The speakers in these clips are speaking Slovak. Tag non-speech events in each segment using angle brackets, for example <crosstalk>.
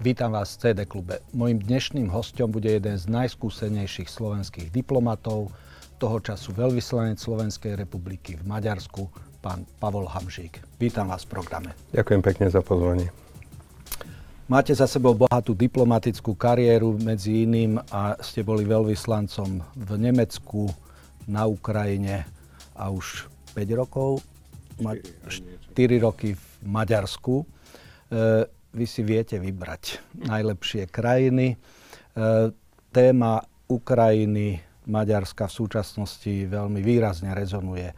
Vítam vás v CD klube. Mojím dnešným hostom bude jeden z najskúsenejších slovenských diplomatov, toho času veľvyslanec Slovenskej republiky v Maďarsku, pán Pavol Hamžík. Vítam vás v programe. Ďakujem pekne za pozvanie. Máte za sebou bohatú diplomatickú kariéru, medzi iným a ste boli veľvyslancom v Nemecku, na Ukrajine a už 5 rokov, 4 roky v Maďarsku. E, vy si viete vybrať najlepšie krajiny. E, téma Ukrajiny, Maďarska v súčasnosti veľmi výrazne rezonuje e,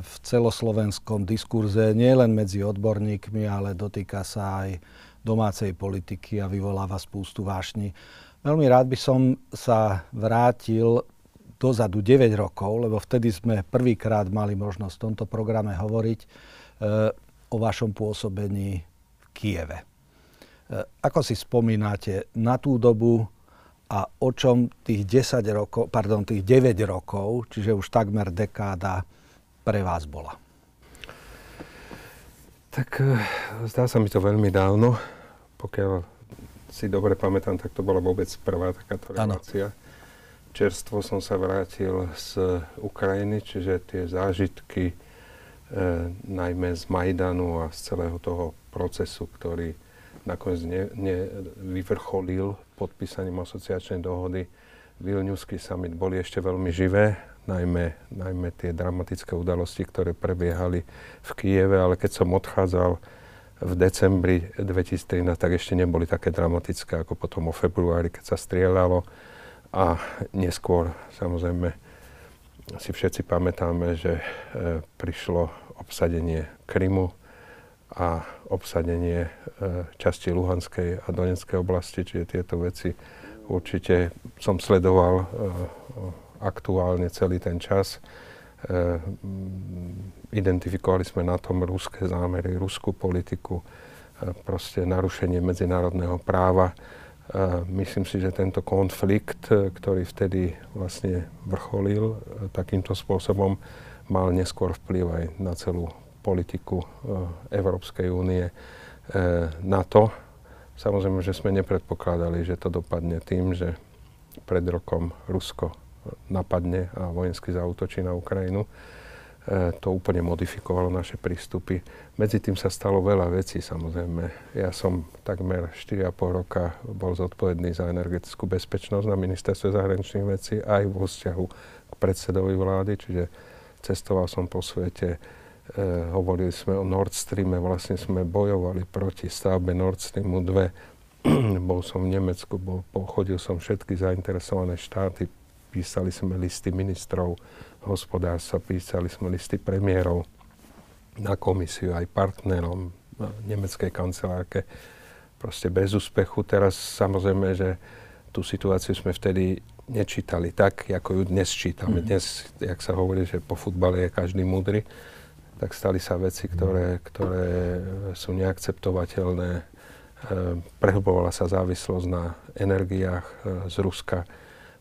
v celoslovenskom diskurze, nielen medzi odborníkmi, ale dotýka sa aj domácej politiky a vyvoláva spústu vášni. Veľmi rád by som sa vrátil dozadu 9 rokov, lebo vtedy sme prvýkrát mali možnosť v tomto programe hovoriť e, o vašom pôsobení v Kieve. E, ako si spomínate na tú dobu a o čom tých 10 rokov, pardon, tých 9 rokov, čiže už takmer dekáda, pre vás bola? Tak e, zdá sa mi to veľmi dávno. Pokiaľ si dobre pamätám, tak to bola vôbec prvá takáto relácia. Ano. Čerstvo som sa vrátil z Ukrajiny, čiže tie zážitky, e, najmä z Majdanu a z celého toho procesu, ktorý nakoniec ne, ne, vyvrcholil podpísaním asociačnej dohody. Vilniusky summit boli ešte veľmi živé, najmä, najmä tie dramatické udalosti, ktoré prebiehali v Kieve, ale keď som odchádzal v decembri 2013, tak ešte neboli také dramatické ako potom o februári, keď sa strieľalo. A neskôr, samozrejme, si všetci pamätáme, že e, prišlo obsadenie Krymu, a obsadenie e, časti Luhanskej a Donetskej oblasti, čiže tieto veci určite som sledoval e, aktuálne celý ten čas. E, identifikovali sme na tom ruské zámery, ruskú politiku, proste narušenie medzinárodného práva. Myslím si, že tento konflikt, ktorý vtedy vlastne vrcholil takýmto spôsobom, mal neskôr vplyv aj na celú politiku eh, Európskej únie eh, na to. Samozrejme, že sme nepredpokladali, že to dopadne tým, že pred rokom Rusko napadne a vojensky zautočí na Ukrajinu. E, to úplne modifikovalo naše prístupy. Medzi tým sa stalo veľa vecí, samozrejme. Ja som takmer 4,5 roka bol zodpovedný za energetickú bezpečnosť na ministerstve zahraničných vecí aj vo vzťahu k predsedovi vlády, čiže cestoval som po svete, hovorili sme o Nord Streame, vlastne sme bojovali proti stavbe Nord Streamu 2. <clears throat> bol som v Nemecku, bol, pochodil som všetky zainteresované štáty, písali sme listy ministrov hospodárstva, písali sme listy premiérov na komisiu aj partnerom nemeckej kancelárke. Proste bez úspechu. Teraz samozrejme, že tú situáciu sme vtedy nečítali tak, ako ju dnes čítame. Mm. Dnes, jak sa hovorí, že po futbale je každý múdry tak stali sa veci, ktoré, ktoré sú neakceptovateľné. E, prehlbovala sa závislosť na energiách e, z Ruska.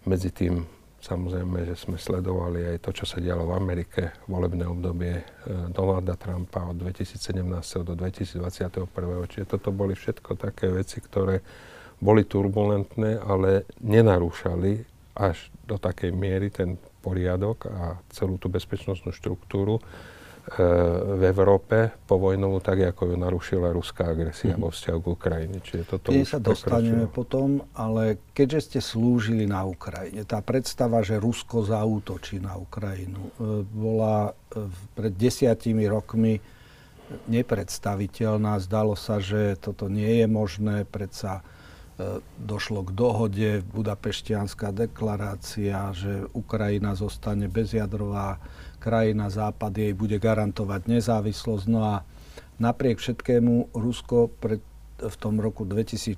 Medzi tým samozrejme, že sme sledovali aj to, čo sa dialo v Amerike, volebné obdobie e, Donalda Trumpa od 2017. do 2021. Čiže toto boli všetko také veci, ktoré boli turbulentné, ale nenarúšali až do takej miery ten poriadok a celú tú bezpečnostnú štruktúru, v Európe povojnovú, tak ako ju narušila ruská agresia mm-hmm. vo vzťahu k Ukrajine. Čiže toto Keď sa dostaneme potom, ale keďže ste slúžili na Ukrajine, tá predstava, že Rusko zaútočí na Ukrajinu, e, bola e, pred desiatimi rokmi nepredstaviteľná. Zdalo sa, že toto nie je možné, predsa došlo k dohode, Budapeštianská deklarácia, že Ukrajina zostane bezjadrová krajina Západ jej bude garantovať nezávislosť. No a napriek všetkému Rusko pred, v tom roku 2014,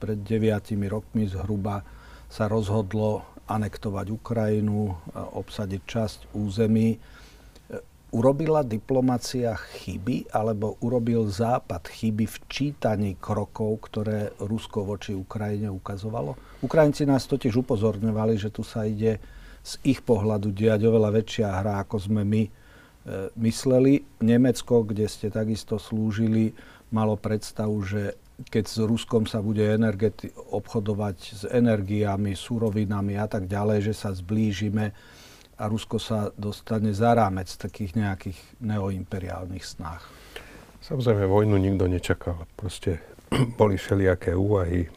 pred 9 rokmi zhruba, sa rozhodlo anektovať Ukrajinu, obsadiť časť území. Urobila diplomacia chyby, alebo urobil Západ chyby v čítaní krokov, ktoré Rusko voči Ukrajine ukazovalo? Ukrajinci nás totiž upozorňovali, že tu sa ide z ich pohľadu diať oveľa väčšia hra, ako sme my e, mysleli. Nemecko, kde ste takisto slúžili, malo predstavu, že keď s Ruskom sa bude energeti- obchodovať s energiami, súrovinami a tak ďalej, že sa zblížime a Rusko sa dostane za rámec takých nejakých neoimperiálnych snách. Samozrejme, vojnu nikto nečakal. Proste <clears throat> boli všelijaké úvahy.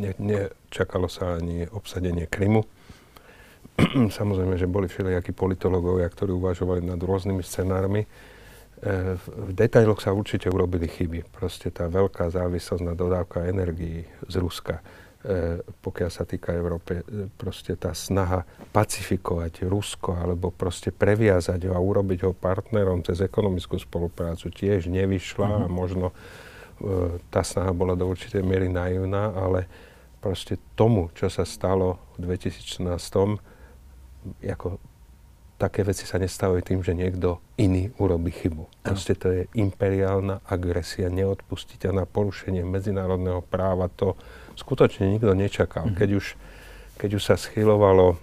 Ne, nečakalo sa ani obsadenie Krymu. <clears throat> Samozrejme, že boli všelijakí politológovia, ktorí uvažovali nad rôznymi scenármi E, v detailoch sa určite urobili chyby. Proste tá veľká závislosť na dodávka energií z Ruska, e, pokiaľ sa týka Európy, e, proste tá snaha pacifikovať Rusko alebo proste previazať ho a urobiť ho partnerom cez ekonomickú spoluprácu tiež nevyšla mm-hmm. a mhm. možno tá snaha bola do určitej miery naivná, ale proste tomu, čo sa stalo v 2014, ako také veci sa nestávajú tým, že niekto iný urobí chybu. Proste to je imperiálna agresia, neodpustiteľná porušenie medzinárodného práva. To skutočne nikto nečakal. Mm-hmm. Keď, už, keď už sa schylovalo,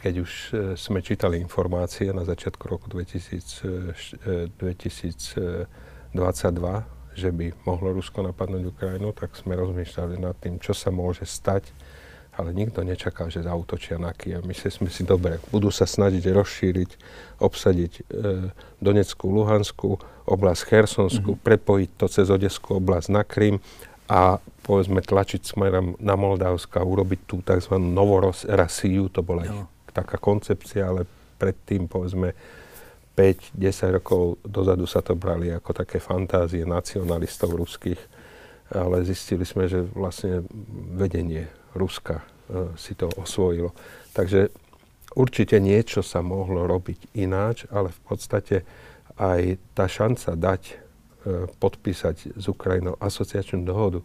keď už e, sme čítali informácie na začiatku roku 2000, 2022, e, že by mohlo Rusko napadnúť Ukrajinu, tak sme rozmýšľali nad tým, čo sa môže stať ale nikto nečakal, že zautočia na Kiev. Mysleli sme si, dobre, budú sa snažiť rozšíriť, obsadiť e, Donetskú, Luhanskú, oblasť Chersonskú, mm-hmm. prepojiť to cez Odeskú oblasť na Krym a povedzme tlačiť smerom na Moldavska, urobiť tú tzv. novorasiu, to bola no. taká koncepcia, ale predtým povedzme 5-10 rokov dozadu sa to brali ako také fantázie nacionalistov ruských, ale zistili sme, že vlastne vedenie Ruska e, si to osvojilo. Takže určite niečo sa mohlo robiť ináč, ale v podstate aj tá šanca dať, e, podpísať s Ukrajinou asociačnú dohodu,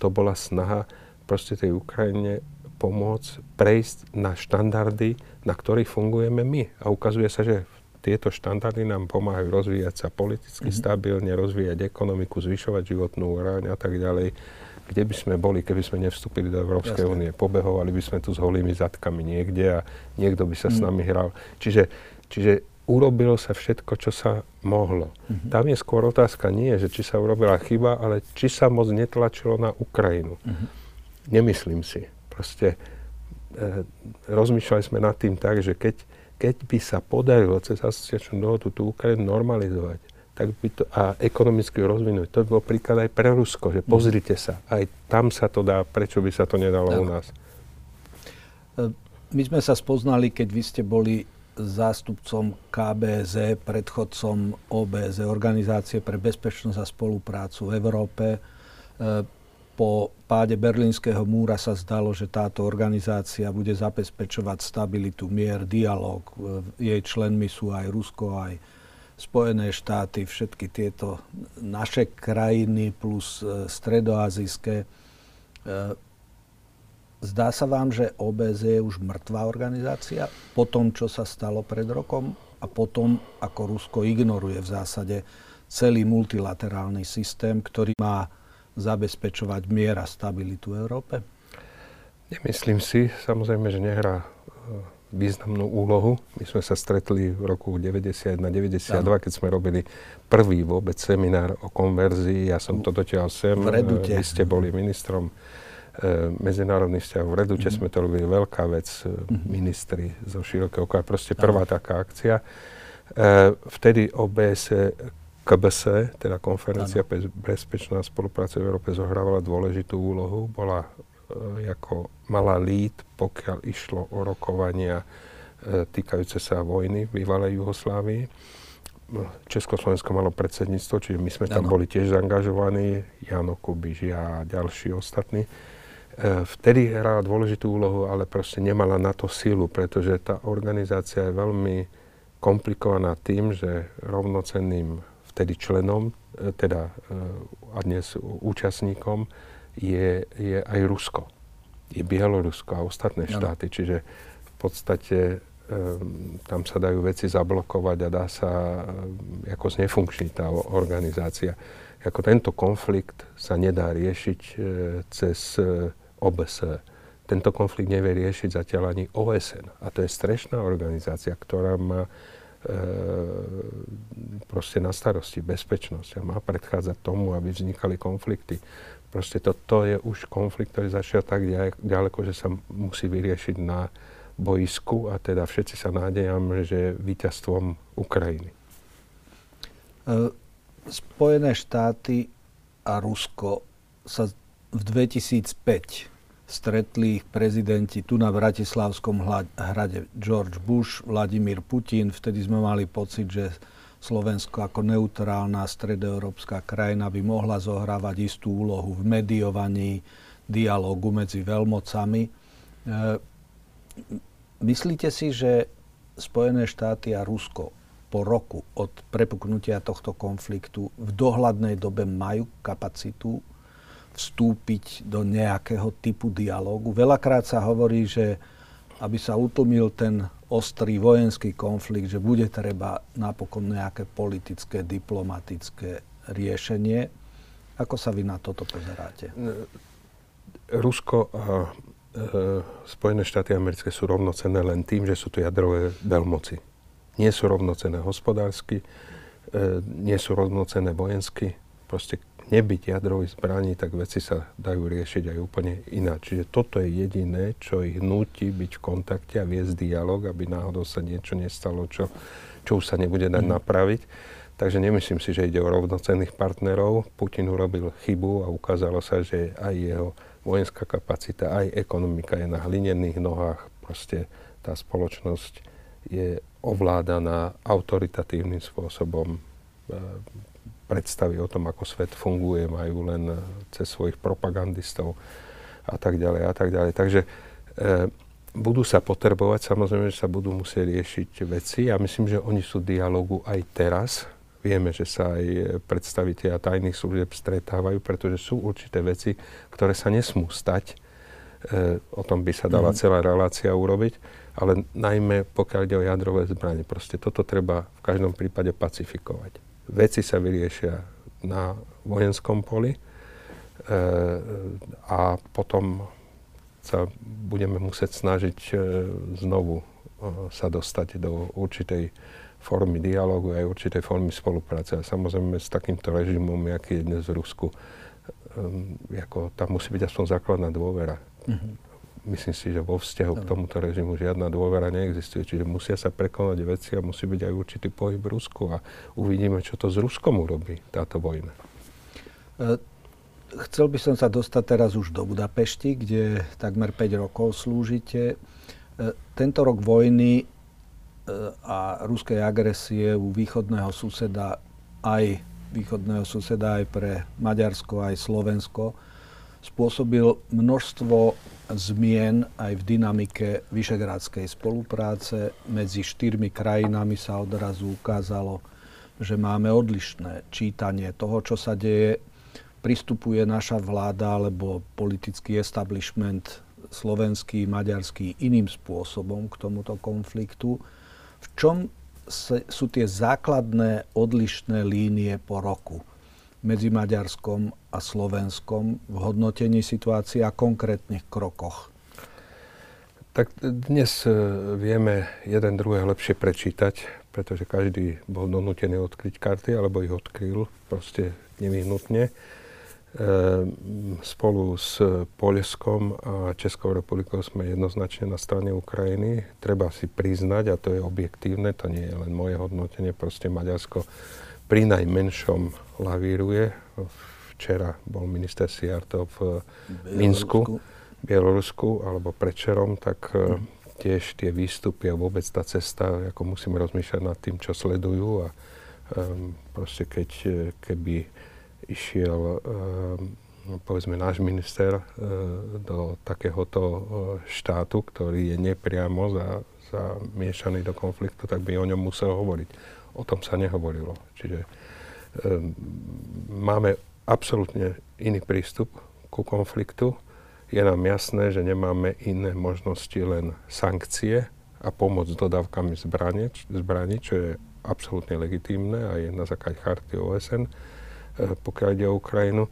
to bola snaha proste tej Ukrajine pomôcť prejsť na štandardy, na ktorých fungujeme my. A ukazuje sa, že tieto štandardy nám pomáhajú rozvíjať sa politicky mm-hmm. stabilne, rozvíjať ekonomiku, zvyšovať životnú úroveň a tak ďalej kde by sme boli, keby sme nevstúpili do Európskej únie. Pobehovali by sme tu s holými zadkami niekde a niekto by sa mm. s nami hral. Čiže, čiže urobilo sa všetko, čo sa mohlo. Mm-hmm. Tam je skôr otázka nie, že či sa urobila chyba, ale či sa moc netlačilo na Ukrajinu. Mm-hmm. Nemyslím si. Proste e, rozmýšľali sme nad tým tak, že keď, keď by sa podarilo cez asociačnú dohodu tú Ukrajinu normalizovať, tak by to, a ekonomicky rozvinúť. To by bol príklad aj pre Rusko, že pozrite sa, aj tam sa to dá, prečo by sa to nedalo tak. u nás. E, my sme sa spoznali, keď vy ste boli zástupcom KBZ, predchodcom OBZ, Organizácie pre bezpečnosť a spoluprácu v Európe. E, po páde Berlínskeho múra sa zdalo, že táto organizácia bude zabezpečovať stabilitu, mier, dialog. E, jej členmi sú aj Rusko, aj Spojené štáty, všetky tieto naše krajiny plus e, stredoazijské. E, zdá sa vám, že OBZ je už mŕtvá organizácia po tom, čo sa stalo pred rokom a potom, ako Rusko ignoruje v zásade celý multilaterálny systém, ktorý má zabezpečovať mier a stabilitu Európe? Nemyslím si. Samozrejme, že nehrá e, významnú úlohu. My sme sa stretli v roku 91-92, keď sme robili prvý vôbec seminár o konverzii. Ja som to dotiaľ sem. V Redute. Vy ste boli ministrom e, medzinárodných vzťahov. V Redute mm-hmm. sme to robili veľká vec, mm-hmm. ministri zo širokého okolia. Proste prvá Aha. taká akcia. E, vtedy OBS KBS, teda Konferencia pre bezpečná spolupráca v Európe, zohrávala dôležitú úlohu. Bola ako mala líd, pokiaľ išlo o rokovania e, týkajúce sa vojny v bývalej Juhoslávii. Československo malo predsedníctvo, čiže my sme tam ano. boli tiež zaangažovaní, Jano Kubiš, ja a ďalší ostatní. E, vtedy hrala dôležitú úlohu, ale proste nemala na to sílu, pretože tá organizácia je veľmi komplikovaná tým, že rovnocenným vtedy členom, teda a dnes účastníkom, je, je aj Rusko. Je Bielorusko a ostatné štáty. No. Čiže v podstate um, tam sa dajú veci zablokovať a dá sa um, ako znefunkčniť tá organizácia. Ako tento konflikt sa nedá riešiť uh, cez OBS. Tento konflikt nevie riešiť zatiaľ ani OSN. A to je strešná organizácia, ktorá má proste na starosti bezpečnosť a má predchádzať tomu, aby vznikali konflikty. Proste to, to je už konflikt, ktorý zašiel tak ďaleko, že sa musí vyriešiť na boisku a teda všetci sa nádejame, že víťazstvom Ukrajiny. Spojené štáty a Rusko sa v 2005 stretli prezidenti tu na Bratislavskom hrade George Bush, Vladimír Putin. Vtedy sme mali pocit, že Slovensko ako neutrálna stredoeurópska krajina by mohla zohrávať istú úlohu v mediovaní dialógu medzi veľmocami. E, myslíte si, že Spojené štáty a Rusko po roku od prepuknutia tohto konfliktu v dohľadnej dobe majú kapacitu vstúpiť do nejakého typu dialógu. Veľakrát sa hovorí, že aby sa utlmil ten ostrý vojenský konflikt, že bude treba napokon nejaké politické, diplomatické riešenie. Ako sa vy na toto pozeráte? Rusko a e, Spojené štáty americké sú rovnocenné len tým, že sú tu jadrové veľmoci. Nie sú rovnocenné hospodársky, e, nie sú rovnocenné vojensky. Proste nebyť jadrových zbraní, tak veci sa dajú riešiť aj úplne ináč. Čiže toto je jediné, čo ich nutí byť v kontakte a viesť dialog, aby náhodou sa niečo nestalo, čo, čo už sa nebude dať mm. napraviť. Takže nemyslím si, že ide o rovnocenných partnerov. Putin urobil chybu a ukázalo sa, že aj jeho vojenská kapacita, aj ekonomika je na hlinených nohách. Proste tá spoločnosť je ovládaná autoritatívnym spôsobom predstavy o tom, ako svet funguje, majú len eh, cez svojich propagandistov a tak ďalej a tak ďalej. Takže e, budú sa potrebovať, samozrejme, že sa budú musieť riešiť veci. Ja myslím, že oni sú v dialogu aj teraz. Vieme, že sa aj predstaviteľa tajných služieb stretávajú, pretože sú určité veci, ktoré sa nesmú stať. E, o tom by sa dala mm. celá relácia urobiť. Ale najmä pokiaľ ide o jadrové zbranie, proste toto treba v každom prípade pacifikovať veci sa vyriešia na vojenskom poli e, a potom sa budeme musieť snažiť e, znovu e, sa dostať do určitej formy dialogu aj určitej formy spolupráce. A samozrejme s takýmto režimom, aký je dnes v Rusku, um, ako, tam musí byť aspoň základná dôvera. Mm-hmm myslím si, že vo vzťahu k tomuto režimu žiadna dôvera neexistuje. Čiže musia sa prekonať veci a musí byť aj určitý pohyb Rusku a uvidíme, čo to s Ruskom urobí, táto vojna. E, chcel by som sa dostať teraz už do Budapešti, kde takmer 5 rokov slúžite. E, tento rok vojny e, a ruskej agresie u východného suseda aj východného suseda aj pre Maďarsko, aj Slovensko spôsobil množstvo zmien aj v dynamike vyšegrádskej spolupráce. Medzi štyrmi krajinami sa odrazu ukázalo, že máme odlišné čítanie toho, čo sa deje. Pristupuje naša vláda alebo politický establishment slovenský, maďarský iným spôsobom k tomuto konfliktu. V čom sú tie základné odlišné línie po roku? Medzi Maďarskom a Slovenskom v hodnotení situácie a konkrétnych krokoch? Tak dnes e, vieme jeden druhé lepšie prečítať, pretože každý bol donútený odkryť karty, alebo ich odkryl proste nevyhnutne. E, spolu s Polskom a Českou republikou sme jednoznačne na strane Ukrajiny. Treba si priznať, a to je objektívne, to nie je len moje hodnotenie, proste Maďarsko pri najmenšom lavíruje. Včera bol minister Siarto v Minsku, Bielorusku, alebo predčerom, tak mm. tiež tie výstupy a vôbec tá cesta, ako musíme rozmýšľať nad tým, čo sledujú a um, proste keď, keby išiel um, povedzme náš minister uh, do takéhoto štátu, ktorý je nepriamo za, zamiešaný do konfliktu, tak by o ňom musel hovoriť o tom sa nehovorilo. Čiže um, máme absolútne iný prístup ku konfliktu. Je nám jasné, že nemáme iné možnosti len sankcie a pomoc s dodávkami zbraní, zbraní čo je absolútne legitímne a je na základe charty OSN, e, pokiaľ ide o Ukrajinu. E,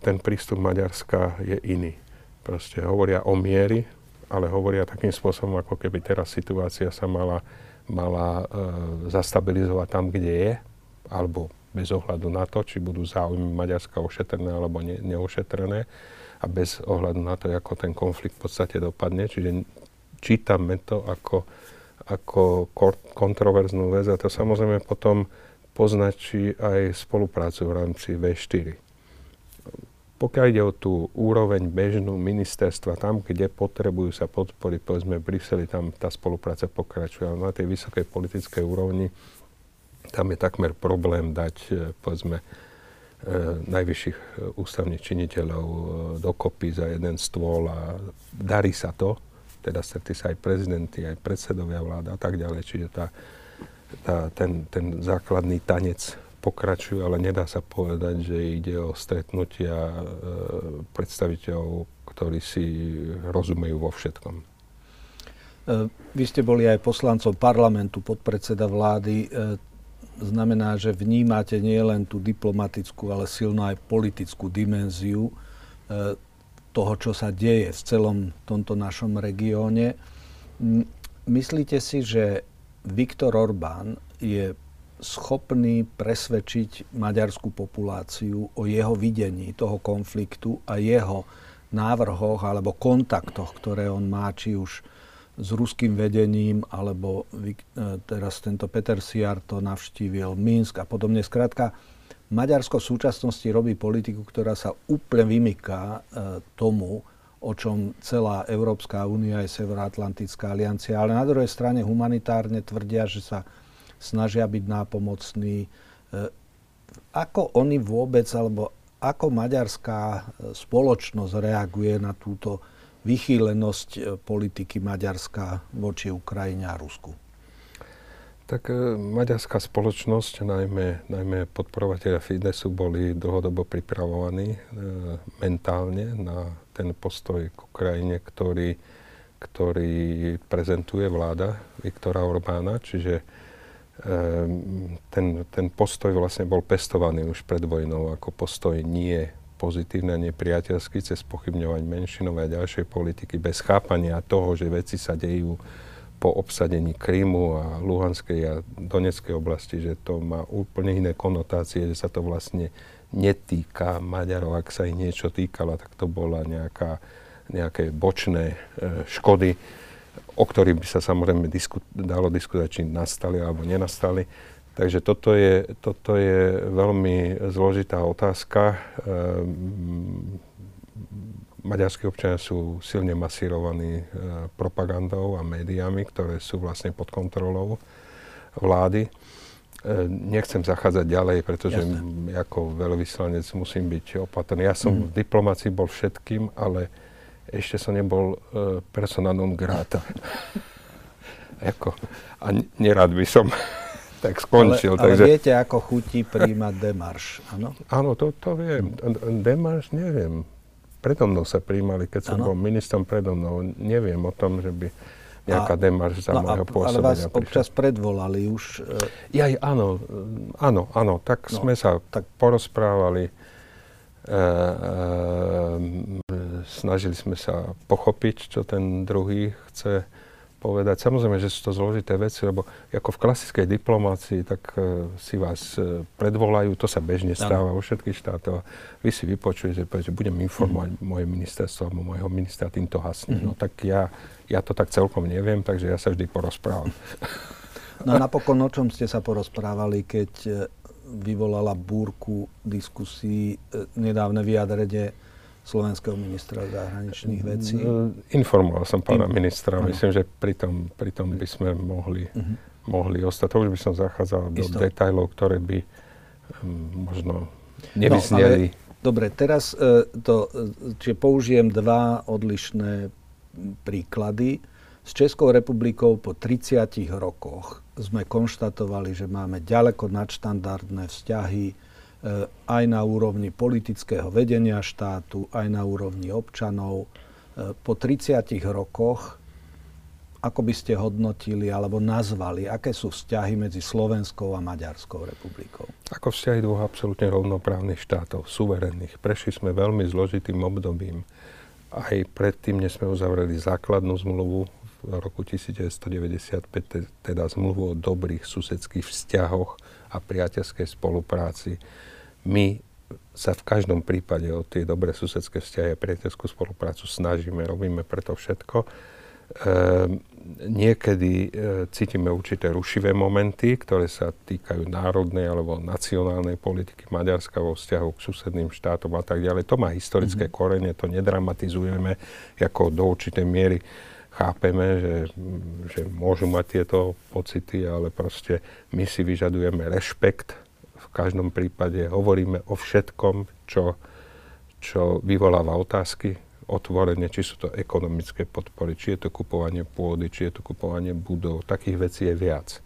ten prístup Maďarska je iný. Proste hovoria o miery, ale hovoria takým spôsobom, ako keby teraz situácia sa mala mala e, zastabilizovať tam, kde je, alebo bez ohľadu na to, či budú záujmy Maďarska ošetrené alebo ne, neošetrené a bez ohľadu na to, ako ten konflikt v podstate dopadne. Čiže čítame to ako, ako kontroverznú vec a to samozrejme potom poznačí aj spoluprácu v rámci V4. Pokiaľ ide o tú úroveň bežnú ministerstva, tam, kde potrebujú sa podporiť, povedzme v Bruseli, tam tá spolupráca pokračuje, ale na tej vysokej politickej úrovni tam je takmer problém dať, e, povedzme, e, najvyšších e, ústavných činiteľov dokopy za jeden stôl a darí sa to, teda stretli sa aj prezidenty, aj predsedovia vláda a tak ďalej, čiže tá, tá, ten, ten základný tanec pokračuje, ale nedá sa povedať, že ide o stretnutia e, predstaviteľov, ktorí si rozumejú vo všetkom. E, vy ste boli aj poslancom parlamentu, podpredseda vlády. E, znamená, že vnímate nielen tú diplomatickú, ale silno aj politickú dimenziu toho, čo sa deje v celom tomto našom regióne. Myslíte si, že Viktor Orbán je schopný presvedčiť maďarskú populáciu o jeho videní toho konfliktu a jeho návrhoch alebo kontaktoch, ktoré on má, či už s ruským vedením, alebo e, teraz tento Peter Siar to navštívil Minsk a podobne. Skrátka, Maďarsko v súčasnosti robí politiku, ktorá sa úplne vymyká e, tomu, o čom celá Európska únia aj Severoatlantická aliancia, ale na druhej strane humanitárne tvrdia, že sa snažia byť nápomocní. E, ako oni vôbec, alebo ako maďarská e, spoločnosť reaguje na túto vychýlenosť e, politiky Maďarska voči Ukrajine a Rusku? Tak maďarská spoločnosť, najmä, najmä podporovateľa Fidesu, boli dlhodobo pripravovaní e, mentálne na ten postoj k Ukrajine, ktorý, ktorý prezentuje vláda Viktora Orbána. Čiže ten, ten postoj vlastne bol pestovaný už pred vojnou ako postoj nie pozitívne nepriateľský cez pochybňovať menšinové a ďalšej politiky bez chápania toho, že veci sa dejú po obsadení Krymu a Luhanskej a Doneckej oblasti, že to má úplne iné konotácie, že sa to vlastne netýka Maďarov. Ak sa ich niečo týkalo, tak to bola nejaká, nejaké bočné e, škody, o ktorých by sa samozrejme disku, dalo diskutovať, či nastali alebo nenastali. Takže toto je, toto je veľmi zložitá otázka. E, maďarskí občania sú silne masírovaní e, propagandou a médiami, ktoré sú vlastne pod kontrolou vlády. E, nechcem zachádzať ďalej, pretože Jasne. ako veľvyslanec musím byť opatrný. Ja som mm. v diplomácii bol všetkým, ale ešte som nebol uh, persona non grata. <laughs> ako, a nerad by som <laughs> tak skončil. Ale, takže... ale viete, ako chutí príjmať demarš, áno? Áno, to, to viem. Demarš neviem. Predo mnou sa príjmali, keď som ano? bol ministrom predo mnou. Neviem o tom, že by nejaká demarš za no môjho pôsobenia. Ale vás prišla. občas predvolali už. E... Ja, áno, áno, áno, tak no, sme sa tak porozprávali. E, e, snažili sme sa pochopiť, čo ten druhý chce povedať. Samozrejme, že sú to zložité veci, lebo ako v klasickej diplomácii, tak uh, si vás uh, predvolajú, to sa bežne stáva vo všetkých štátoch. Vy si vypočujete, že budem informovať mm-hmm. moje ministerstvo alebo môjho ministra týmto hasne. Mm-hmm. No tak ja, ja to tak celkom neviem, takže ja sa vždy porozprávam. No a napokon o čom ste sa porozprávali, keď e, vyvolala búrku diskusí nedávne vyjadrenie slovenského ministra zahraničných vecí? Informoval som pána ministra. Ano. Myslím, že pri tom, pri tom by sme mohli, uh-huh. mohli ostať. To už by som zachádzal Isto. do detajlov, ktoré by um, možno nevyzneli. No, ale, dobre, teraz uh, to, čiže použijem dva odlišné príklady. S Českou republikou po 30 rokoch sme konštatovali, že máme ďaleko nadštandardné vzťahy Eh, aj na úrovni politického vedenia štátu, aj na úrovni občanov. Eh, po 30 rokoch, ako by ste hodnotili alebo nazvali, aké sú vzťahy medzi Slovenskou a Maďarskou republikou? Ako vzťahy dvoch absolútne rovnoprávnych štátov, suverénnych. Prešli sme veľmi zložitým obdobím. Aj predtým, než sme uzavreli základnú zmluvu roku 1995, teda zmluvu o dobrých susedských vzťahoch a priateľskej spolupráci. My sa v každom prípade o tie dobré susedské vzťahy a priateľskú spoluprácu snažíme, robíme preto všetko. Ehm, niekedy e, cítime určité rušivé momenty, ktoré sa týkajú národnej alebo nacionálnej politiky Maďarska vo vzťahu k susedným štátom a tak ďalej. To má historické mm-hmm. korene, to nedramatizujeme ako do určitej miery chápeme, že, že môžu mať tieto pocity, ale proste my si vyžadujeme rešpekt. V každom prípade hovoríme o všetkom, čo, čo vyvoláva otázky, otvorene, či sú to ekonomické podpory, či je to kupovanie pôdy, či je to kupovanie budov. Takých vecí je viac.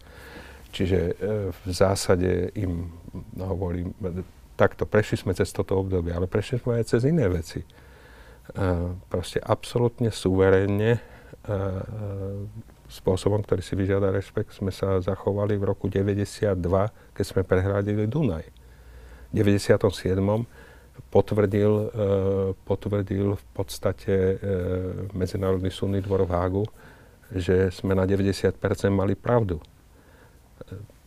Čiže e, v zásade im hovorím, takto prešli sme cez toto obdobie, ale prešli sme aj cez iné veci. E, proste absolútne suverénne spôsobom, ktorý si vyžiada rešpekt, sme sa zachovali v roku 92, keď sme prehradili Dunaj. V 97 potvrdil, uh, potvrdil v podstate Medzinárodný súdny dvor v Hágu, že sme na 90% mali pravdu.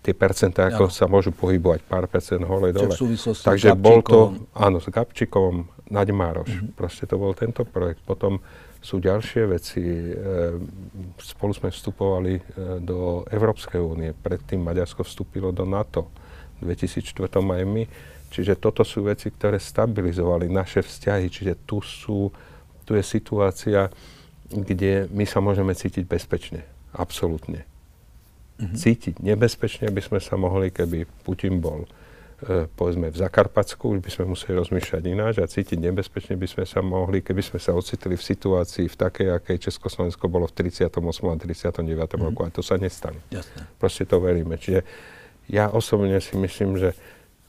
Tie percentá ako sa môžu pohybovať pár percent hole dole. Takže bol to, áno, s Gabčíkom, Naďmároš. Mm-hmm. Proste to bol tento projekt. Potom sú ďalšie veci. E, spolu sme vstupovali e, do Európskej únie. Predtým Maďarsko vstúpilo do NATO. V 2004 aj my Čiže toto sú veci, ktoré stabilizovali naše vzťahy. Čiže tu, sú, tu je situácia, kde my sa môžeme cítiť bezpečne. Absolútne. Mm-hmm. Cítiť nebezpečne by sme sa mohli, keby Putin bol povedzme v Zakarpatsku, už by sme museli rozmýšľať ináč a cítiť nebezpečne by sme sa mohli, keby sme sa ocitli v situácii v takej, akej Československo bolo v 38. a 39. Mm-hmm. roku a to sa nestane. Jasne. Proste to veríme. Čiže ja osobne si myslím, že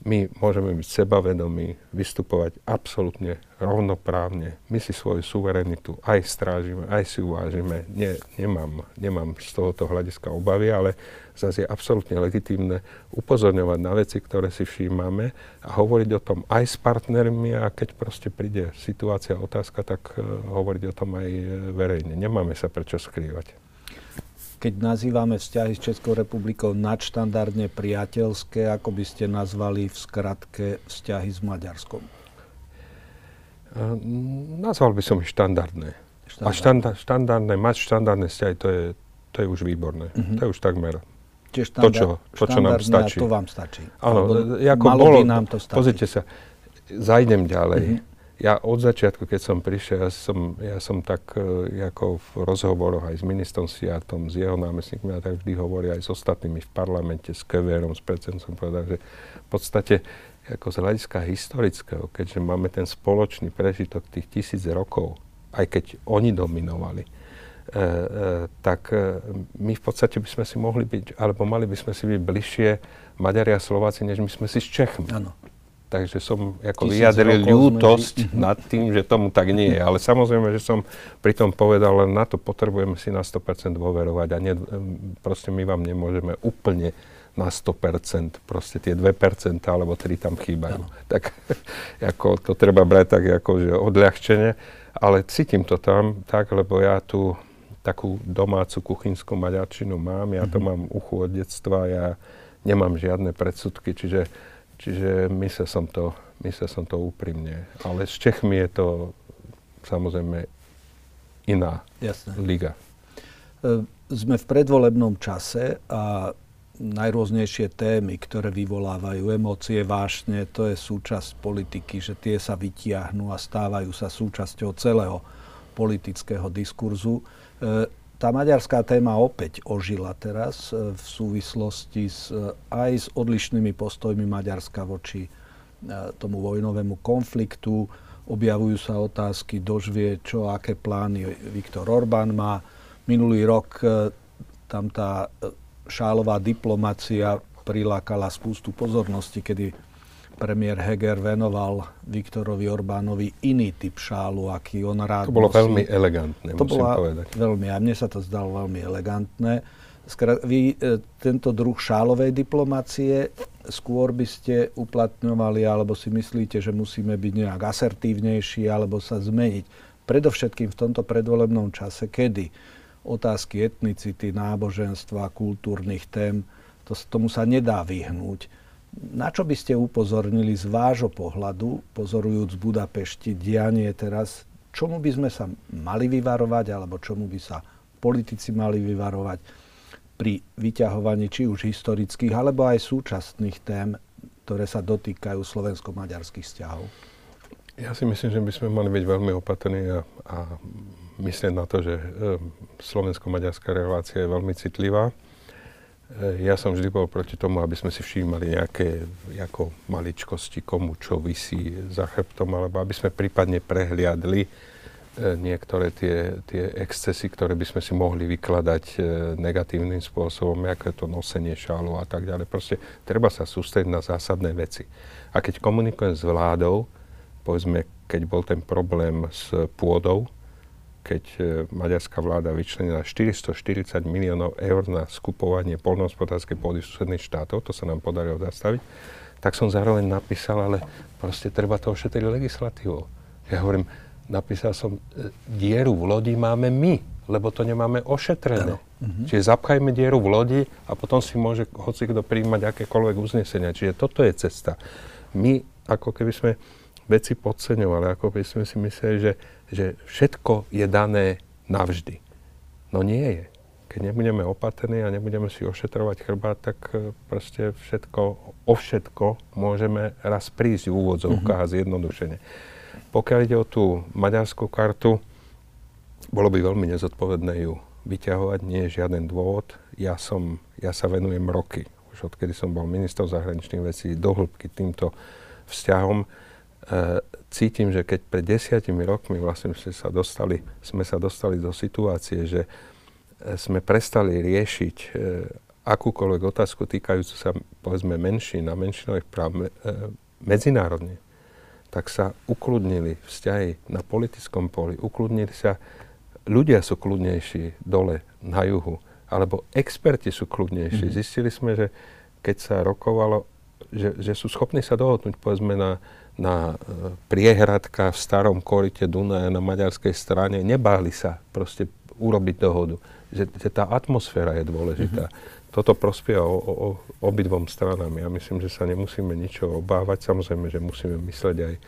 my môžeme byť sebavedomí, vystupovať absolútne rovnoprávne. My si svoju suverenitu aj strážime, aj si uvážime. Nie, nemám, nemám z tohoto hľadiska obavy, ale zase je absolútne legitímne upozorňovať na veci, ktoré si všímame a hovoriť o tom aj s partnermi a keď proste príde situácia, otázka, tak uh, hovoriť o tom aj uh, verejne. Nemáme sa prečo skrývať keď nazývame vzťahy s Českou republikou nadštandardne priateľské, ako by ste nazvali v skratke vzťahy s Maďarskom? Nazval by som ich štandardné. štandardné. A štanda, štandardné, mať štandardné vzťahy, to je, to je už výborné. Uh-huh. To je už takmer Čiže štandard, to, čo, to, čo nám stačí. to vám stačí. Áno, ako bolo, nám to stačí. Pozrite sa, zajdem ďalej. Uh-huh ja od začiatku, keď som prišiel, ja som, ja som tak uh, ako v rozhovoroch aj s ministrom Siatom, s jeho námestníkmi a tak vždy hovorí aj s ostatnými v parlamente, s Keverom, s predsedom, povedal, že v podstate ako z hľadiska historického, keďže máme ten spoločný prežitok tých tisíc rokov, aj keď oni dominovali, e, e, tak e, my v podstate by sme si mohli byť, alebo mali by sme si byť bližšie Maďari a Slováci, než my sme si s Čechmi. Ano takže som ako vyjadril ľútosť nad tým, že tomu tak nie je. Ale samozrejme, že som pri tom povedal, len na to potrebujeme si na 100% dôverovať a ne, proste my vám nemôžeme úplne na 100%, proste tie 2% alebo 3 tam chýbajú. No. Tak <laughs> ako to treba brať tak ako, že odľahčenie, ale cítim to tam tak, lebo ja tu takú domácu kuchynskú maďarčinu mám, ja to mm-hmm. mám uchu od detstva, ja nemám žiadne predsudky, čiže Čiže myslel som to, myslel som to úprimne. Ale s Čechmi je to samozrejme iná Jasné. liga. E, sme v predvolebnom čase a najrôznejšie témy, ktoré vyvolávajú emócie, vášne, to je súčasť politiky, že tie sa vytiahnú a stávajú sa súčasťou celého politického diskurzu. E, tá maďarská téma opäť ožila teraz e, v súvislosti s, e, aj s odlišnými postojmi Maďarska voči e, tomu vojnovému konfliktu. Objavujú sa otázky, dožvie, čo, aké plány Viktor Orbán má. Minulý rok tam tá šálová diplomacia prilákala spústu pozornosti, kedy premiér Heger venoval Viktorovi Orbánovi iný typ šálu, aký on rád To bolo nosí. veľmi elegantné, to musím povedať. Veľmi, a mne sa to zdalo veľmi elegantné. Skra, vy e, tento druh šálovej diplomácie skôr by ste uplatňovali, alebo si myslíte, že musíme byť nejak asertívnejší, alebo sa zmeniť. Predovšetkým v tomto predvolebnom čase, kedy otázky etnicity, náboženstva, kultúrnych tém, to, tomu sa nedá vyhnúť. Na čo by ste upozornili z vášho pohľadu, pozorujúc Budapešti dianie teraz, čomu by sme sa mali vyvarovať, alebo čomu by sa politici mali vyvarovať pri vyťahovaní či už historických, alebo aj súčasných tém, ktoré sa dotýkajú slovensko-maďarských vzťahov? Ja si myslím, že by sme mali byť veľmi opatrní a, a myslieť na to, že e, slovensko-maďarská relácia je veľmi citlivá. E, ja som vždy bol proti tomu, aby sme si všímali nejaké ako maličkosti, komu čo vysí za chrbtom, alebo aby sme prípadne prehliadli e, niektoré tie, tie excesy, ktoré by sme si mohli vykladať e, negatívnym spôsobom, ako je to nosenie šálu a tak ďalej. Proste treba sa sústrediť na zásadné veci. A keď komunikujem s vládou, povedzme, keď bol ten problém s pôdou, keď e, maďarská vláda vyčlenila 440 miliónov eur na skupovanie polnohospodárskej pôdy susedných štátov, to sa nám podarilo zastaviť, tak som zároveň napísal, ale proste treba to ošetriť legislatívou. Ja hovorím, napísal som, e, dieru v lodi máme my, lebo to nemáme ošetrené. Uh-huh. Čiže zapchajme dieru v lodi a potom si môže hoci kto príjmať akékoľvek uznesenia. Čiže toto je cesta. My ako keby sme veci podceňovali, ako by sme si mysleli, že, že všetko je dané navždy. No nie je. Keď nebudeme opatrní a nebudeme si ošetrovať chrbát, tak e, proste všetko, o všetko môžeme raz prísť v úvodzovkách mm-hmm. a zjednodušene. Pokiaľ ide o tú maďarskú kartu, bolo by veľmi nezodpovedné ju vyťahovať, nie je žiaden dôvod. Ja, som, ja sa venujem roky, už odkedy som bol minister zahraničných vecí, do hĺbky týmto vzťahom cítim, že keď pred desiatimi rokmi vlastne sme sa dostali, sme sa dostali do situácie, že e, sme prestali riešiť e, akúkoľvek otázku týkajúcu sa povedzme menšín a menšinových práv medzinárodne, tak sa ukludnili vzťahy na politickom poli, ukludnili sa, ľudia sú kľudnejší dole na juhu, alebo experti sú kľudnejší. Mm-hmm. Zistili sme, že keď sa rokovalo, že, že sú schopní sa dohodnúť povedzme na na e, priehradka v starom korite Dunaja na maďarskej strane, nebáli sa proste urobiť dohodu. Že, že tá atmosféra je dôležitá. Mm-hmm. Toto prospieva o, o, obidvom stranám. Ja myslím, že sa nemusíme ničo obávať. Samozrejme, že musíme mysleť aj e,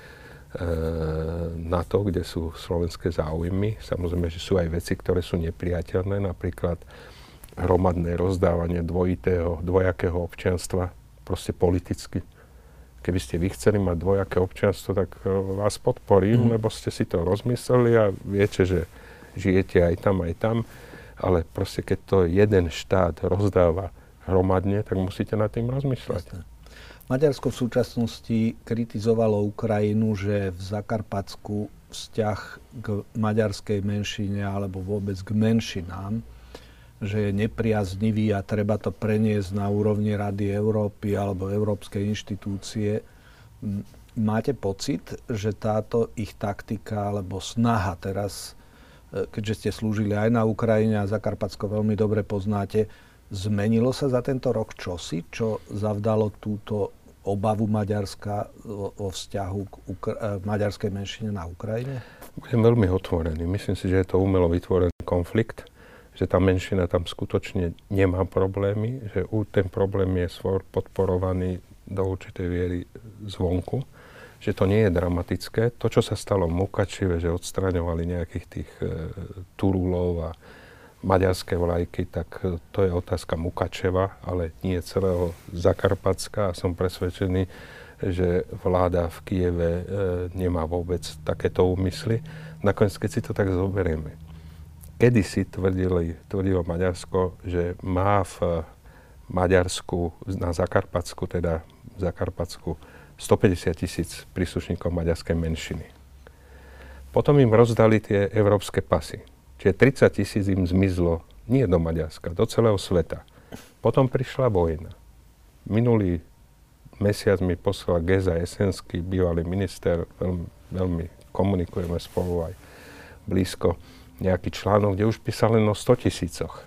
na to, kde sú slovenské záujmy. Samozrejme, že sú aj veci, ktoré sú nepriateľné, napríklad hromadné rozdávanie dvojitého, dvojakého občianstva, proste politicky keby ste vy chceli mať dvojaké občianstvo, tak e, vás podporím, mm. lebo ste si to rozmysleli a viete, že žijete aj tam, aj tam. Ale proste, keď to jeden štát rozdáva hromadne, tak musíte nad tým rozmýšľať. Jasne. Maďarsko v súčasnosti kritizovalo Ukrajinu, že v Zakarpatsku vzťah k maďarskej menšine alebo vôbec k menšinám že je nepriaznivý a treba to preniesť na úrovni Rady Európy alebo Európskej inštitúcie. Máte pocit, že táto ich taktika alebo snaha teraz, e, keďže ste slúžili aj na Ukrajine a Zakarpatsko veľmi dobre poznáte, zmenilo sa za tento rok čosi, čo zavdalo túto obavu Maďarska o vzťahu k Ukra- e, maďarskej menšine na Ukrajine? Budem veľmi otvorený. Myslím si, že je to umelo vytvorený konflikt že tá menšina tam skutočne nemá problémy, že ten problém je svoj podporovaný do určitej viery zvonku, že to nie je dramatické. To, čo sa stalo Mukačive, že odstraňovali nejakých tých e, Turulov a maďarské vlajky, tak e, to je otázka Mukačeva, ale nie celého Zakarpatska a som presvedčený, že vláda v Kieve e, nemá vôbec takéto úmysly. Nakoniec, keď si to tak zoberieme, kedysi tvrdili, tvrdilo Maďarsko, že má v Maďarsku, na Zakarpatsku, teda v Zakarpatsku, 150 tisíc príslušníkov maďarskej menšiny. Potom im rozdali tie európske pasy. Čiže 30 tisíc im zmizlo nie do Maďarska, do celého sveta. Potom prišla vojna. Minulý mesiac mi poslal Geza Esenský, bývalý minister, veľmi, veľmi komunikujeme spolu aj blízko nejaký článok, kde už písal len o 100 tisícoch e,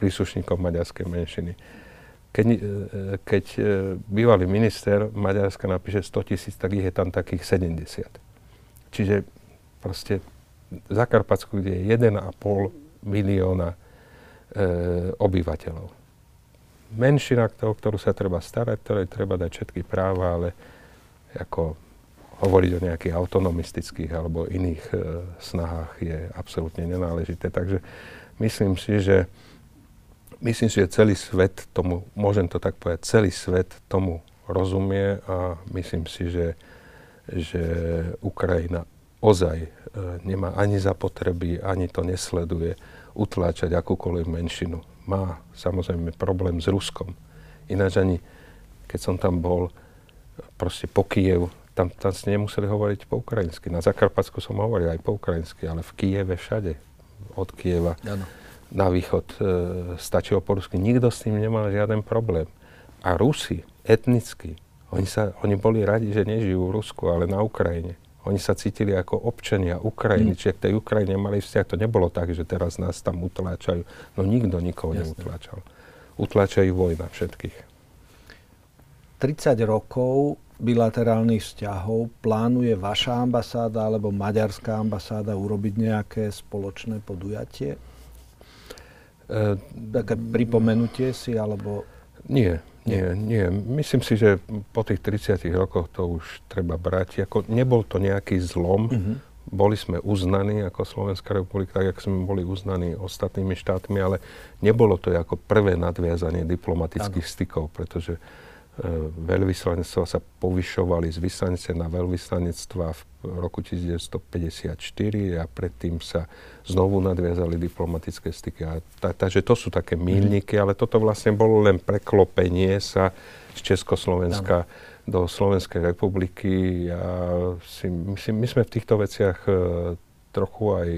príslušníkov maďarskej menšiny. Keď, e, keď e, bývalý minister Maďarska napíše 100 tisíc, tak ich je tam takých 70. Čiže proste Zakarpatsku, kde je 1,5 milióna e, obyvateľov. Menšina, o ktorú sa treba starať, ktorej treba dať všetky práva, ale ako hovoriť o nejakých autonomistických alebo iných e, snahách je absolútne nenáležité. Takže myslím si, že myslím si, že celý svet tomu, môžem to tak povedať, celý svet tomu rozumie a myslím si, že, že Ukrajina ozaj e, nemá ani zapotreby, ani to nesleduje utláčať akúkoľvek menšinu. Má samozrejme problém s Ruskom. Ináč ani keď som tam bol, proste po Kiev, tam, tam si nemuseli hovoriť po ukrajinsky. Na Zakarpatsku som hovoril aj po ukrajinsky, ale v Kieve všade, od Kieva ano. na východ e, stačilo po rusky. Nikto s tým nemal žiaden problém. A Rusi, etnicky, oni, sa, oni boli radi, že nežijú v Rusku, ale na Ukrajine. Oni sa cítili ako občania Ukrajiny, mm. čiže k tej Ukrajine mali vzťah. To nebolo tak, že teraz nás tam utláčajú. No nikto nikoho Jasne. neutláčal. Utláčajú vojna všetkých. 30 rokov bilaterálnych vzťahov plánuje vaša ambasáda alebo maďarská ambasáda urobiť nejaké spoločné podujatie? E, Také pripomenutie si alebo... Nie, nie, nie. Myslím si, že po tých 30 rokoch to už treba brať. Ako, nebol to nejaký zlom. Uh-huh. Boli sme uznaní ako Slovenská republika, tak ako sme boli uznaní ostatnými štátmi, ale nebolo to ako prvé nadviazanie diplomatických ano. stykov, pretože veľvyslanectva sa povyšovali z vyslanice na veľvyslanectva v roku 1954 a predtým sa znovu nadviazali diplomatické styky. takže to sú také milníky, ale toto vlastne bolo len preklopenie sa z Československa ano. do Slovenskej republiky. Ja si myslím, my sme v týchto veciach e, trochu aj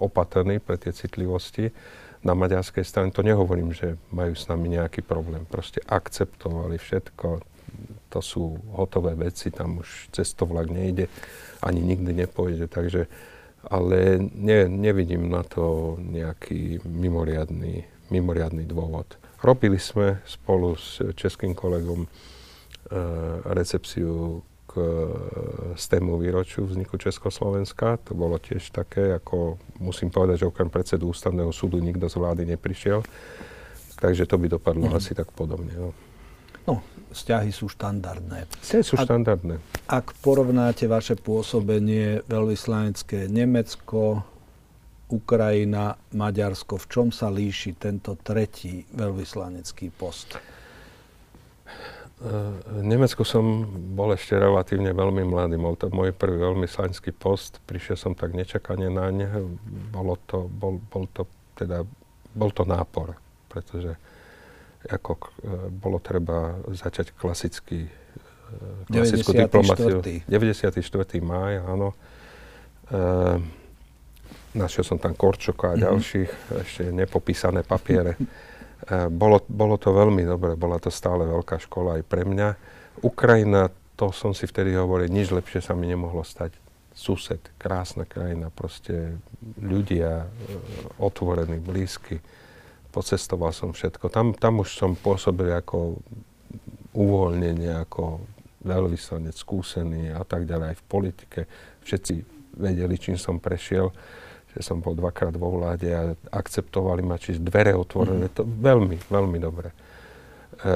opatrní pre tie citlivosti na maďarskej strane, to nehovorím, že majú s nami nejaký problém. Proste akceptovali všetko, to sú hotové veci, tam už cestovlak nejde, ani nikdy nepôjde, takže ale ne, nevidím na to nejaký mimoriadný, mimoriadný dôvod. Robili sme spolu s českým kolegom e, recepciu k stému výročiu vzniku Československa. To bolo tiež také, ako musím povedať, že okrem predsedu ústavného súdu nikto z vlády neprišiel. Takže to by dopadlo mm. asi tak podobne. No. no, vzťahy sú štandardné. Vzťahy sú ak, štandardné. Ak porovnáte vaše pôsobenie veľvyslanecké Nemecko, Ukrajina, Maďarsko, v čom sa líši tento tretí veľvyslanecký post? V Nemecku som bol ešte relatívne veľmi mladý. Bol to môj prvý veľmi slanský post. Prišiel som tak nečakane na ne. Bolo to, bol, bol to, teda, bol to nápor, pretože ako, e, bolo treba začať klasický, e, klasickú 94. diplomáciu. 94. máj, áno. E, našiel som tam Korčoka a mm-hmm. ďalších, ešte nepopísané papiere. <laughs> Bolo, bolo to veľmi dobre, bola to stále veľká škola aj pre mňa. Ukrajina, to som si vtedy hovoril, nič lepšie sa mi nemohlo stať. Sused, krásna krajina, proste ľudia, e, otvorení, blízky. Pocestoval som všetko. Tam, tam už som pôsobil ako uvoľnenie, ako veľvyslanec, skúsený a tak ďalej aj v politike. Všetci vedeli, čím som prešiel som bol dvakrát vo vláde a akceptovali ma, čiže dvere otvorené, mm. to veľmi, veľmi dobre. E,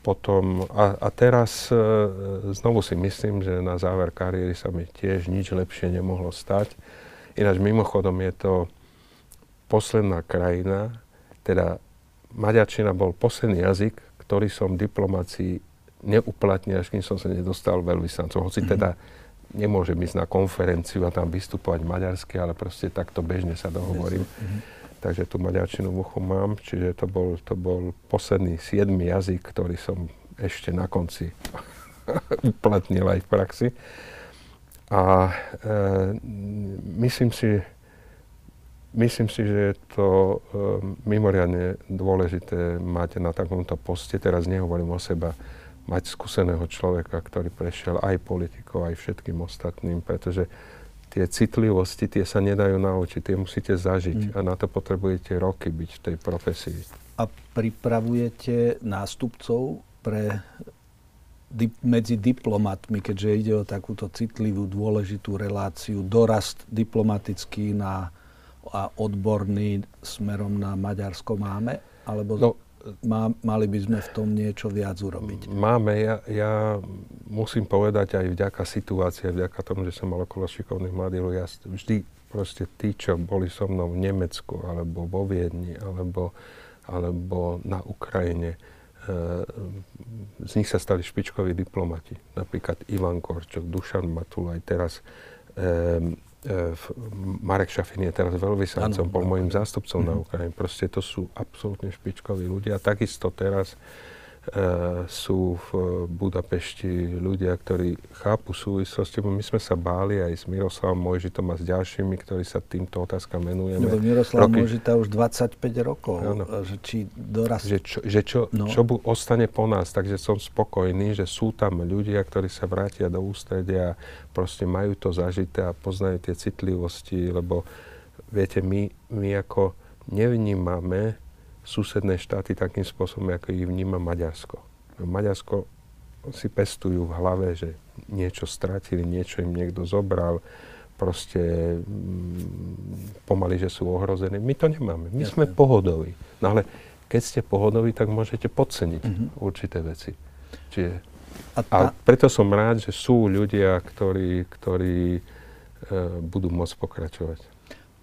potom, a, a teraz e, znovu si myslím, že na záver kariéry sa mi tiež nič lepšie nemohlo stať. Ináč mimochodom je to posledná krajina, teda maďarčina bol posledný jazyk, ktorý som v diplomácii neuplatnil, až kým som sa nedostal veľvyslancom. Hoci mm teda nemôžem ísť na konferenciu a tam vystupovať maďarsky, ale proste takto bežne sa dohovorím. Mm-hmm. Takže tú maďarčinu v uchu mám, čiže to bol, to bol posledný siedmy jazyk, ktorý som ešte na konci <laughs> uplatnil aj v praxi. A e, myslím si, myslím si, že je to e, mimoriadne dôležité mať na takomto poste. Teraz nehovorím o seba, mať skúseného človeka, ktorý prešiel aj politikou, aj všetkým ostatným, pretože tie citlivosti, tie sa nedajú naučiť, tie musíte zažiť mm. a na to potrebujete roky byť v tej profesii. A pripravujete nástupcov pre dip, medzi diplomatmi, keďže ide o takúto citlivú, dôležitú reláciu, dorast diplomatický na a odborný smerom na Maďarsko máme? Alebo no, má, mali by sme v tom niečo viac urobiť? Máme. Ja, ja musím povedať aj vďaka situácii, vďaka tomu, že som mal okolo šikovných mladých ľudí, ja vždy proste tí, čo boli so mnou v Nemecku, alebo vo Viedni, alebo, alebo na Ukrajine, e, z nich sa stali špičkoví diplomati. Napríklad Ivan Korčok, Dušan Matul, aj teraz e, E, Marek Šafin je teraz veľvyslancom, bol môjim zástupcom mm-hmm. na mhm. Ukrajine. Proste to sú absolútne špičkoví ľudia. Takisto teraz sú v Budapešti ľudia, ktorí chápu súvislosti. My sme sa báli aj s Miroslavom Mojžitom a s ďalšími, ktorí sa týmto otázkam venujeme. Lebo Miroslav Roky... Mojžita už 25 rokov. Ano. Že či doraz... Že čo, že čo, no. čo bu- ostane po nás. Takže som spokojný, že sú tam ľudia, ktorí sa vrátia do ústredia proste majú to zažité a poznajú tie citlivosti, lebo viete, my, my ako nevnímame susedné štáty takým spôsobom, ako ich vníma Maďarsko. Maďarsko si pestujú v hlave, že niečo stratili, niečo im niekto zobral, proste mm, pomaly, že sú ohrození. My to nemáme. My Jasne. sme pohodoví. No ale keď ste pohodoví, tak môžete podceniť mm-hmm. určité veci. Čiže, a, ta... a preto som rád, že sú ľudia, ktorí, ktorí e, budú môcť pokračovať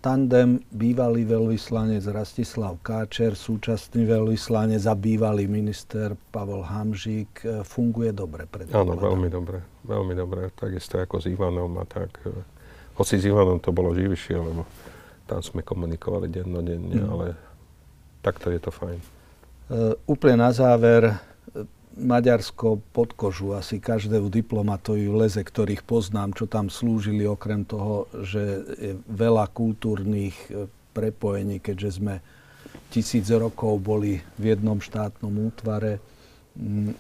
tandem bývalý veľvyslanec Rastislav Káčer, súčasný veľvyslanec a bývalý minister Pavel Hamžík e, funguje dobre. Áno, veľmi dobre. Veľmi dobre. Takisto ako s Ivanom a tak. E, hoci s Ivanom to bolo živšie, lebo tam sme komunikovali dennodenne, mm. ale takto je to fajn. Uh, úplne na záver, Maďarsko pod kožu asi každému diplomatovi leze, ktorých poznám, čo tam slúžili, okrem toho, že je veľa kultúrnych e, prepojení, keďže sme tisíc rokov boli v jednom štátnom útvare. Mm,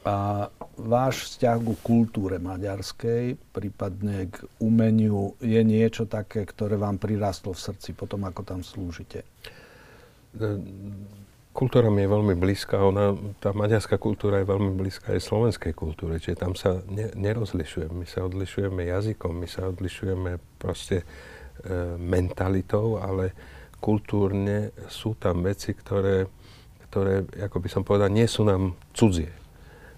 a váš vzťah ku kultúre maďarskej, prípadne k umeniu, je niečo také, ktoré vám prirastlo v srdci potom, ako tam slúžite? Kultúra mi je veľmi blízka, ona, tá maďarská kultúra je veľmi blízka aj slovenskej kultúre, čiže tam sa ne, nerozlišujeme. My sa odlišujeme jazykom, my sa odlišujeme proste e, mentalitou, ale kultúrne sú tam veci, ktoré, ktoré, ako by som povedal, nie sú nám cudzie.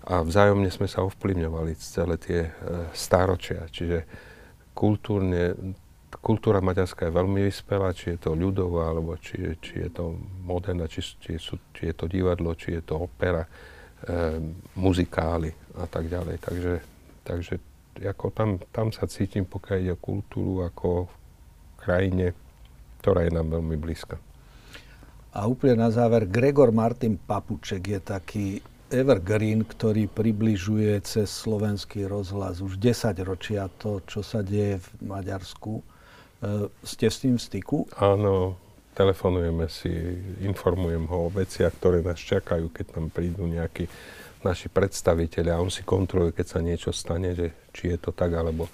A vzájomne sme sa ovplyvňovali celé tie e, stáročia. Čiže kultúrne kultúra maďarská je veľmi vyspelá, či je to ľudová, alebo či či je to moderná, či, či, sú, či je to divadlo, či je to opera, e, muzikály a tak ďalej. Takže, takže ako tam, tam sa cítim, pokiaľ ide o kultúru, ako v krajine, ktorá je nám veľmi blízka. A úplne na záver, Gregor Martin Papuček je taký evergreen, ktorý približuje cez slovenský rozhlas už 10 ročia to, čo sa deje v Maďarsku. Uh, ste s tým v styku? Áno, telefonujeme si, informujem ho o veciach, ktoré nás čakajú, keď tam prídu nejakí naši predstaviteľi a on si kontroluje, keď sa niečo stane, že či je to tak, alebo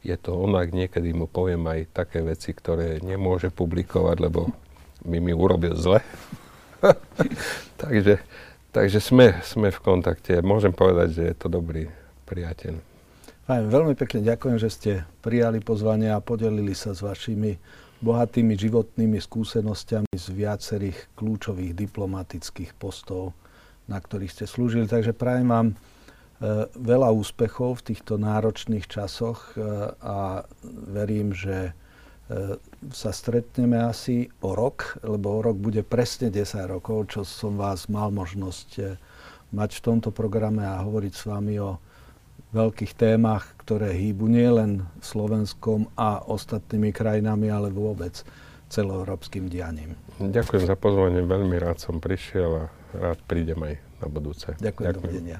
je to onak. Niekedy mu poviem aj také veci, ktoré nemôže publikovať, lebo mi mi urobil zle. <laughs> takže takže sme, sme v kontakte. Môžem povedať, že je to dobrý priateľ. Fajn, veľmi pekne ďakujem, že ste prijali pozvanie a podelili sa s vašimi bohatými životnými skúsenosťami z viacerých kľúčových diplomatických postov, na ktorých ste slúžili. Takže prajem vám e, veľa úspechov v týchto náročných časoch e, a verím, že e, sa stretneme asi o rok, lebo o rok bude presne 10 rokov, čo som vás mal možnosť mať v tomto programe a hovoriť s vami o veľkých témach, ktoré hýbu nielen Slovenskom a ostatnými krajinami, ale vôbec celoeurópskym dianím. Ďakujem za pozvanie, veľmi rád som prišiel a rád prídem aj na budúce. Ďakujem, Ďakujem. dovidenia.